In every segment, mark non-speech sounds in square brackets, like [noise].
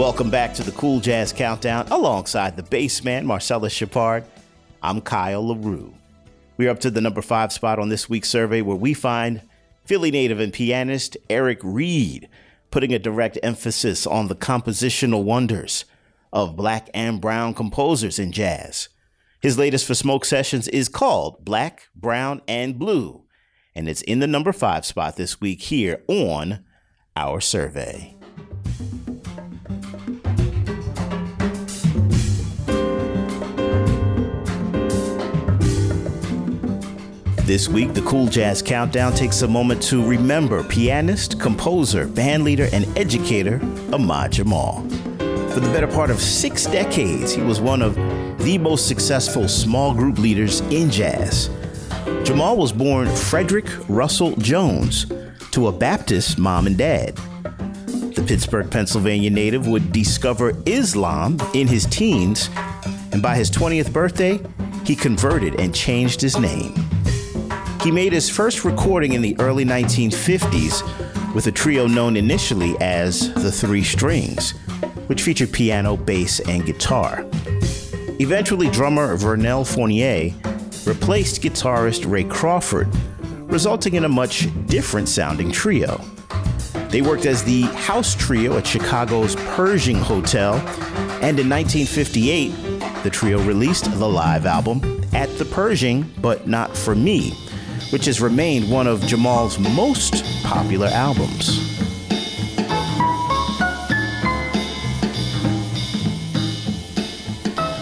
Welcome back to the Cool Jazz Countdown alongside the bass man, Marcellus Shepard. I'm Kyle LaRue. We're up to the number five spot on this week's survey where we find Philly native and pianist Eric Reed putting a direct emphasis on the compositional wonders of black and brown composers in jazz. His latest for Smoke Sessions is called Black, Brown, and Blue, and it's in the number five spot this week here on our survey. This week, the Cool Jazz Countdown takes a moment to remember pianist, composer, bandleader, and educator Ahmad Jamal. For the better part of six decades, he was one of the most successful small group leaders in jazz. Jamal was born Frederick Russell Jones to a Baptist mom and dad. The Pittsburgh, Pennsylvania native would discover Islam in his teens, and by his 20th birthday, he converted and changed his name. He made his first recording in the early 1950s with a trio known initially as the Three Strings, which featured piano, bass, and guitar. Eventually, drummer Vernel Fournier replaced guitarist Ray Crawford, resulting in a much different sounding trio. They worked as the house trio at Chicago's Pershing Hotel, and in 1958, the trio released the live album At the Pershing, but Not For Me, which has remained one of Jamal's most popular albums.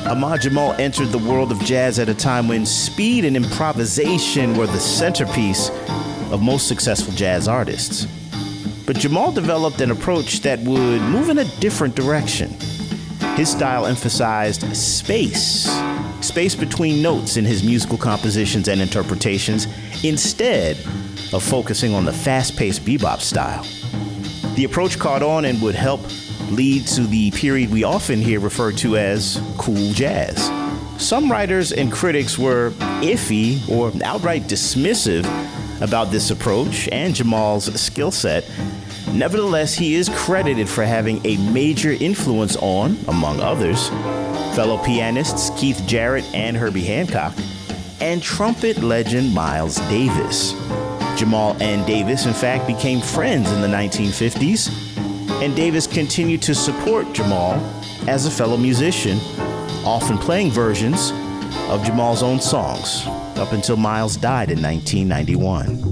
Ahmad Jamal entered the world of jazz at a time when speed and improvisation were the centerpiece of most successful jazz artists. But Jamal developed an approach that would move in a different direction. His style emphasized space, space between notes in his musical compositions and interpretations, instead of focusing on the fast paced bebop style. The approach caught on and would help lead to the period we often hear referred to as cool jazz. Some writers and critics were iffy or outright dismissive about this approach and Jamal's skill set. Nevertheless, he is credited for having a major influence on, among others, fellow pianists Keith Jarrett and Herbie Hancock, and trumpet legend Miles Davis. Jamal and Davis, in fact, became friends in the 1950s, and Davis continued to support Jamal as a fellow musician, often playing versions of Jamal's own songs up until Miles died in 1991.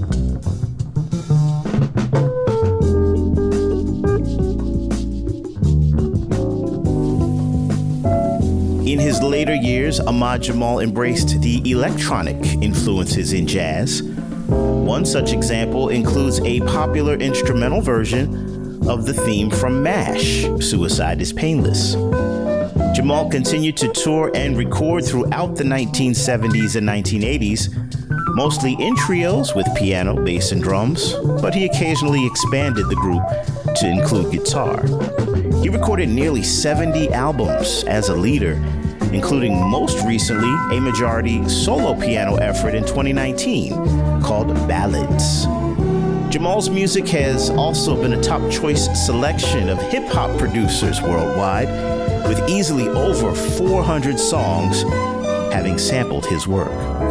In later years, Ahmad Jamal embraced the electronic influences in jazz. One such example includes a popular instrumental version of the theme from MASH, Suicide is Painless. Jamal continued to tour and record throughout the 1970s and 1980s, mostly in trios with piano, bass, and drums, but he occasionally expanded the group to include guitar. He recorded nearly 70 albums as a leader, including most recently a majority solo piano effort in 2019 called Ballads. Jamal's music has also been a top choice selection of hip hop producers worldwide, with easily over 400 songs having sampled his work.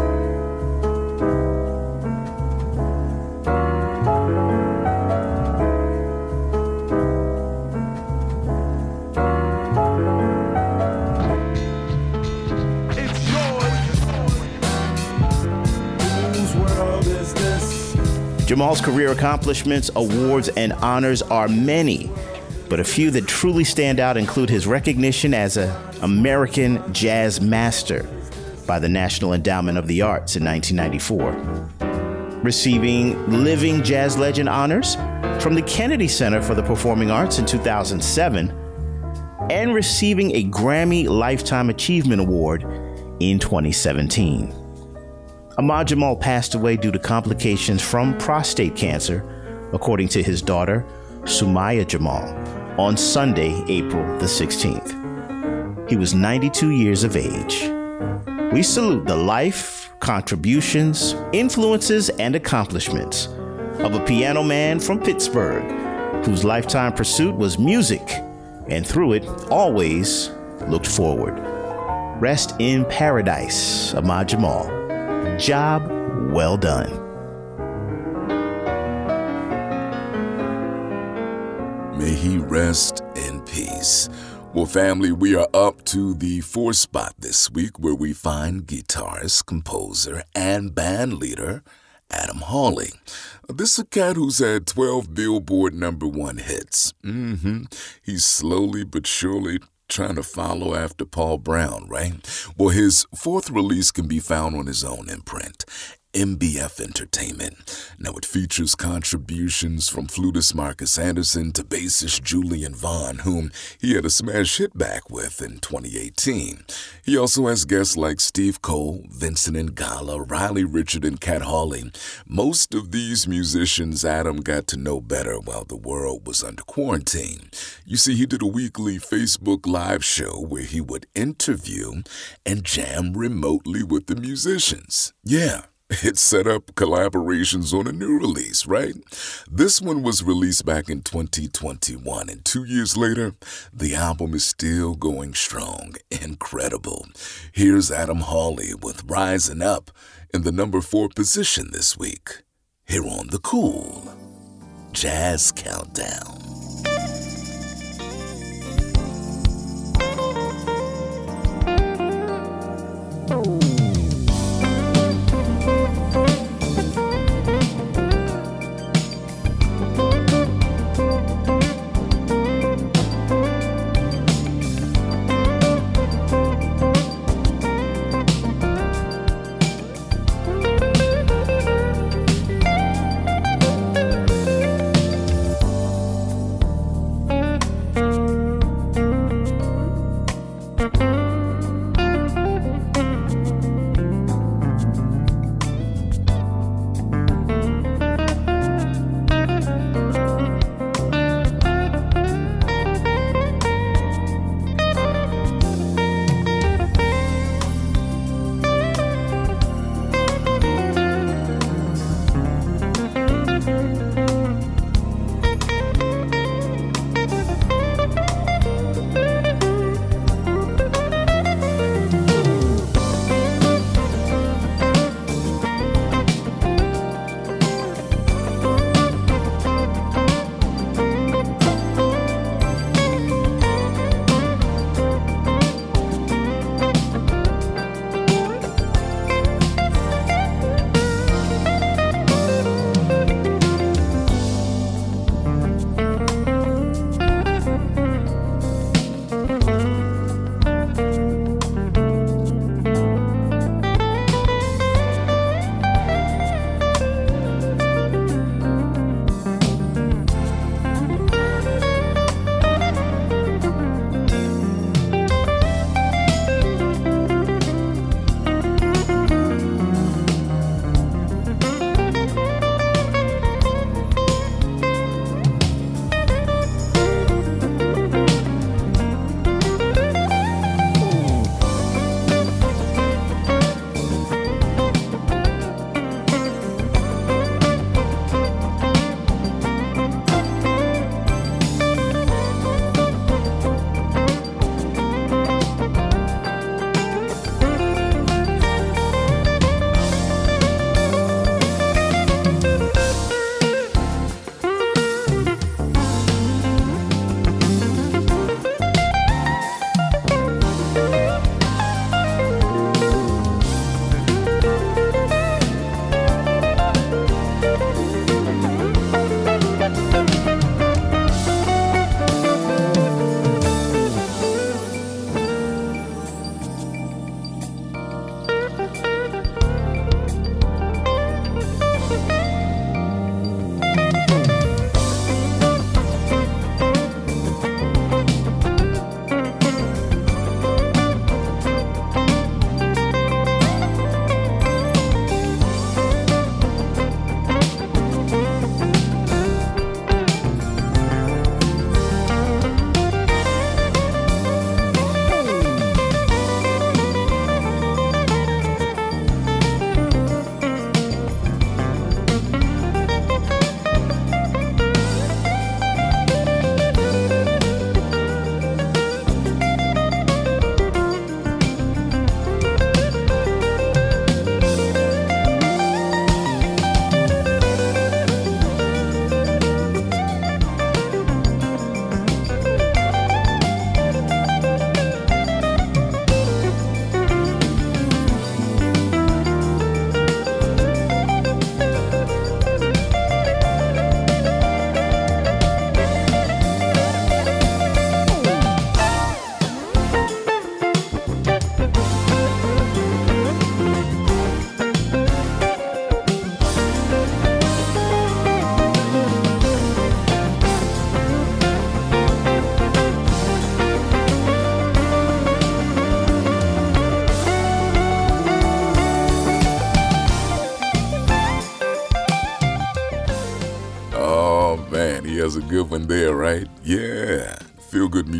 Jamal's career accomplishments, awards, and honors are many, but a few that truly stand out include his recognition as an American Jazz Master by the National Endowment of the Arts in 1994, receiving Living Jazz Legend honors from the Kennedy Center for the Performing Arts in 2007, and receiving a Grammy Lifetime Achievement Award in 2017. Ahmad Jamal passed away due to complications from prostate cancer, according to his daughter, Sumaya Jamal, on Sunday, April the 16th. He was 92 years of age. We salute the life, contributions, influences, and accomplishments of a piano man from Pittsburgh whose lifetime pursuit was music and through it, always looked forward. Rest in paradise, Ahmad Jamal. Job well done. May he rest in peace. Well, family, we are up to the fourth spot this week where we find guitarist, composer, and band leader Adam Hawley. This is a cat who's had 12 Billboard number one hits. Mm-hmm. He's slowly but surely trying to follow after Paul Brown, right? Well, his fourth release can be found on his own imprint, MBF Entertainment. Now, it features contributions from flutist Marcus Anderson to bassist Julian Vaughn, whom he had a smash hit back with in 2018. He also has guests like Steve Cole, Vincent Ingala, Riley Richard, and Cat Hawley. Most of these musicians Adam got to know better while the world was under quarantine. You see, he did a weekly Facebook Live show where he would interview and jam remotely with the musicians. Yeah. It set up collaborations on a new release, right? This one was released back in 2021, and two years later, the album is still going strong. Incredible. Here's Adam Hawley with Rising Up in the number four position this week. Here on The Cool Jazz Countdown.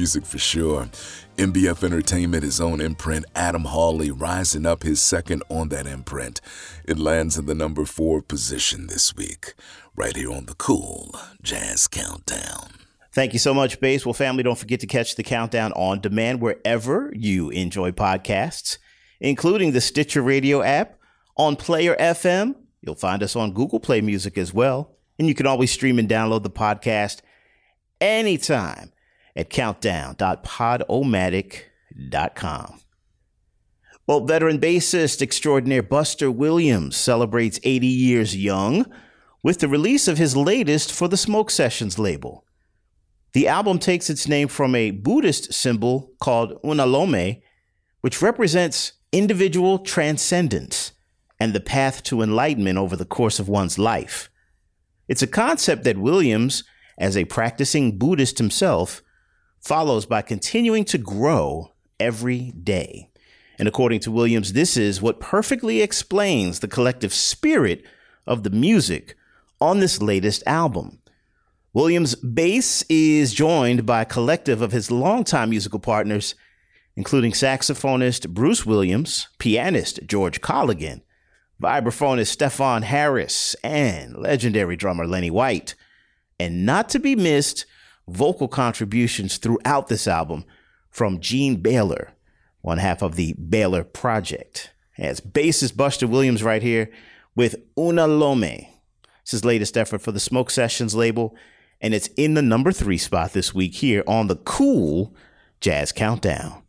Music for sure. MBF Entertainment, his own imprint, Adam Hawley rising up his second on that imprint. It lands in the number four position this week, right here on the Cool Jazz Countdown. Thank you so much, Bass. Well, family, don't forget to catch the countdown on demand wherever you enjoy podcasts, including the Stitcher Radio app, on Player FM. You'll find us on Google Play Music as well. And you can always stream and download the podcast anytime at countdown.podomatic.com. Well, veteran bassist extraordinaire Buster Williams celebrates 80 years young with the release of his latest for the Smoke Sessions label. The album takes its name from a Buddhist symbol called Unalome, which represents individual transcendence and the path to enlightenment over the course of one's life. It's a concept that Williams, as a practicing Buddhist himself, follows by continuing to grow every day. And according to Williams, this is what perfectly explains the collective spirit of the music on this latest album. Williams' bass is joined by a collective of his longtime musical partners, including saxophonist Bruce Williams, pianist George Colligan, vibraphonist Stefon Harris, and legendary drummer Lenny White. And not to be missed, vocal contributions throughout this album from Jean Baylor, one half of the Baylor Project. As bassist Buster Williams right here with Unalome. It's his latest effort for the Smoke Sessions label, and it's in the number three spot this week here on the Cool Jazz Countdown.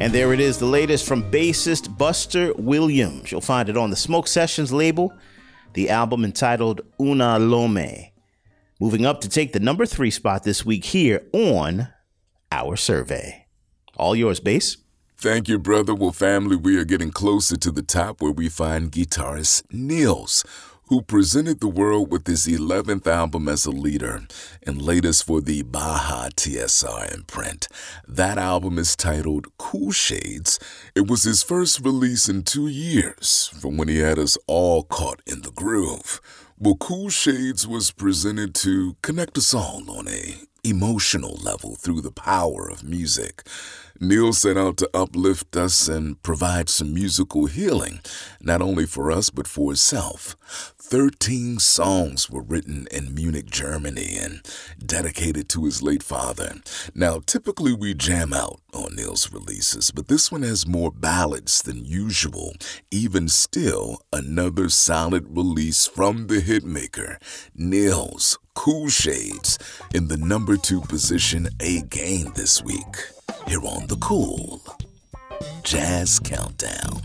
And there it is, the latest from bassist Buster Williams. You'll find it on the Smoke Sessions label, the album entitled Unalome. Moving up to take the number three spot this week here on our survey. All yours, Bass. Thank you, brother. Well, family, we are getting closer to the top where we find guitarist Nils who presented the world with his 11th album as a leader and latest for the Baja TSR imprint. That album is titled Cool Shades. It was his first release in two years from when he had us all caught in the groove. Well, Cool Shades was presented to connect us all on a emotional level through the power of music. Nils set out to uplift us and provide some musical healing, not only for us, but for himself. Thirteen songs were written in Munich, Germany, and dedicated to his late father. Now, typically we jam out on Nils' releases, but this one has more ballads than usual. Even still, another solid release from the hitmaker, Nils' Cool Shades, in the number two position again this week here on The Cool Jazz Countdown.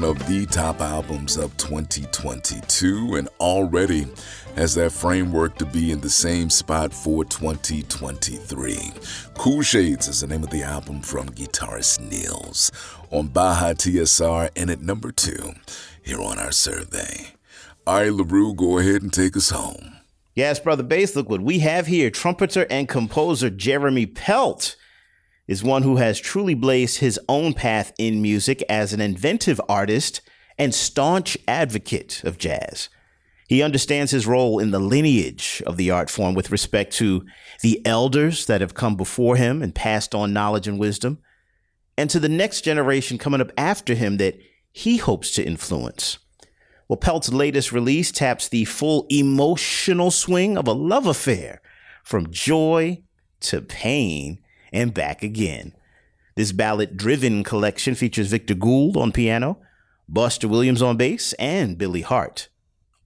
Top albums of 2022 and already has that framework to be in the same spot for 2023. Cool Shades is the name of the album from guitarist Nils on Baja TSR and at number two here on our survey. All right, LaRue, go ahead and take us home. Yes, Brother Bass, look what we have here. Trumpeter and composer Jeremy Pelt is one who has truly blazed his own path in music as an inventive artist and staunch advocate of jazz. He understands his role in the lineage of the art form with respect to the elders that have come before him and passed on knowledge and wisdom, and to the next generation coming up after him that he hopes to influence. Well, Pelt's latest release taps the full emotional swing of a love affair from joy to pain and back again. This ballad driven collection features Victor Gould on piano, Buster Williams on bass, and Billy Hart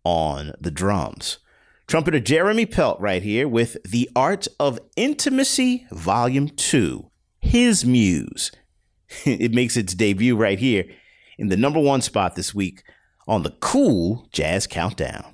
on the drums. Trumpeter Jeremy Pelt right here with The Art of Intimacy, Volume 2, His Muse. [laughs] it makes its debut right here in the number one spot this week on the Cool Jazz Countdown.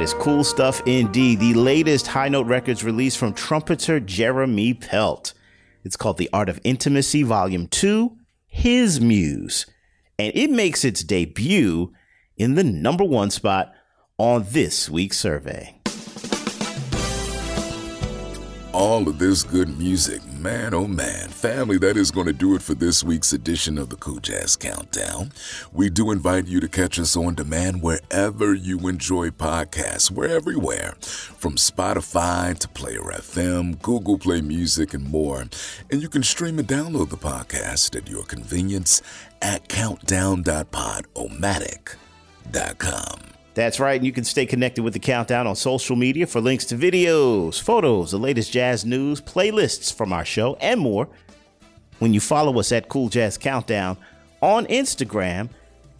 Is cool stuff indeed. The latest HighNote Records release from trumpeter Jeremy Pelt. It's called The Art of Intimacy, Volume 2, His Muse. And it makes its debut in the number one spot on this week's survey all of this good music. Man, oh man. Family, that is going to do it for this week's edition of the Cool Jazz Countdown. We do invite you to catch us on demand wherever you enjoy podcasts. We're everywhere, from Spotify to Player FM, Google Play Music, and more. And you can stream and download the podcast at your convenience at countdown.podomatic.com. That's right. And you can stay connected with the countdown on social media for links to videos, photos, the latest jazz news, playlists from our show, and more when you follow us at Cool Jazz Countdown on Instagram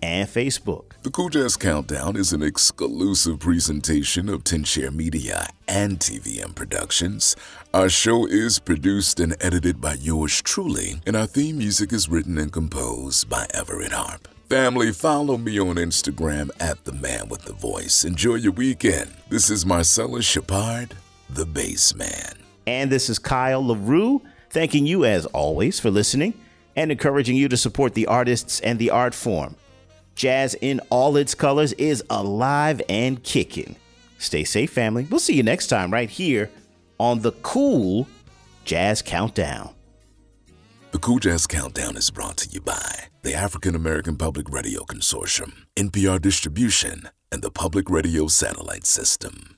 and Facebook. The Cool Jazz Countdown is an exclusive presentation of Share Media and TVM Productions. Our show is produced and edited by yours truly, and our theme music is written and composed by Everett Harp. Family, follow me on Instagram at the man with the voice. Enjoy your weekend. This is Marcellus Shepard, the bass man. And this is Kyle LaRue, thanking you as always for listening and encouraging you to support the artists and the art form. Jazz in all its colors is alive and kicking. Stay safe, family. We'll see you next time right here on the Cool Jazz Countdown. The Cool Jazz Countdown is brought to you by the African American Public Radio Consortium, NPR Distribution, and the Public Radio Satellite System.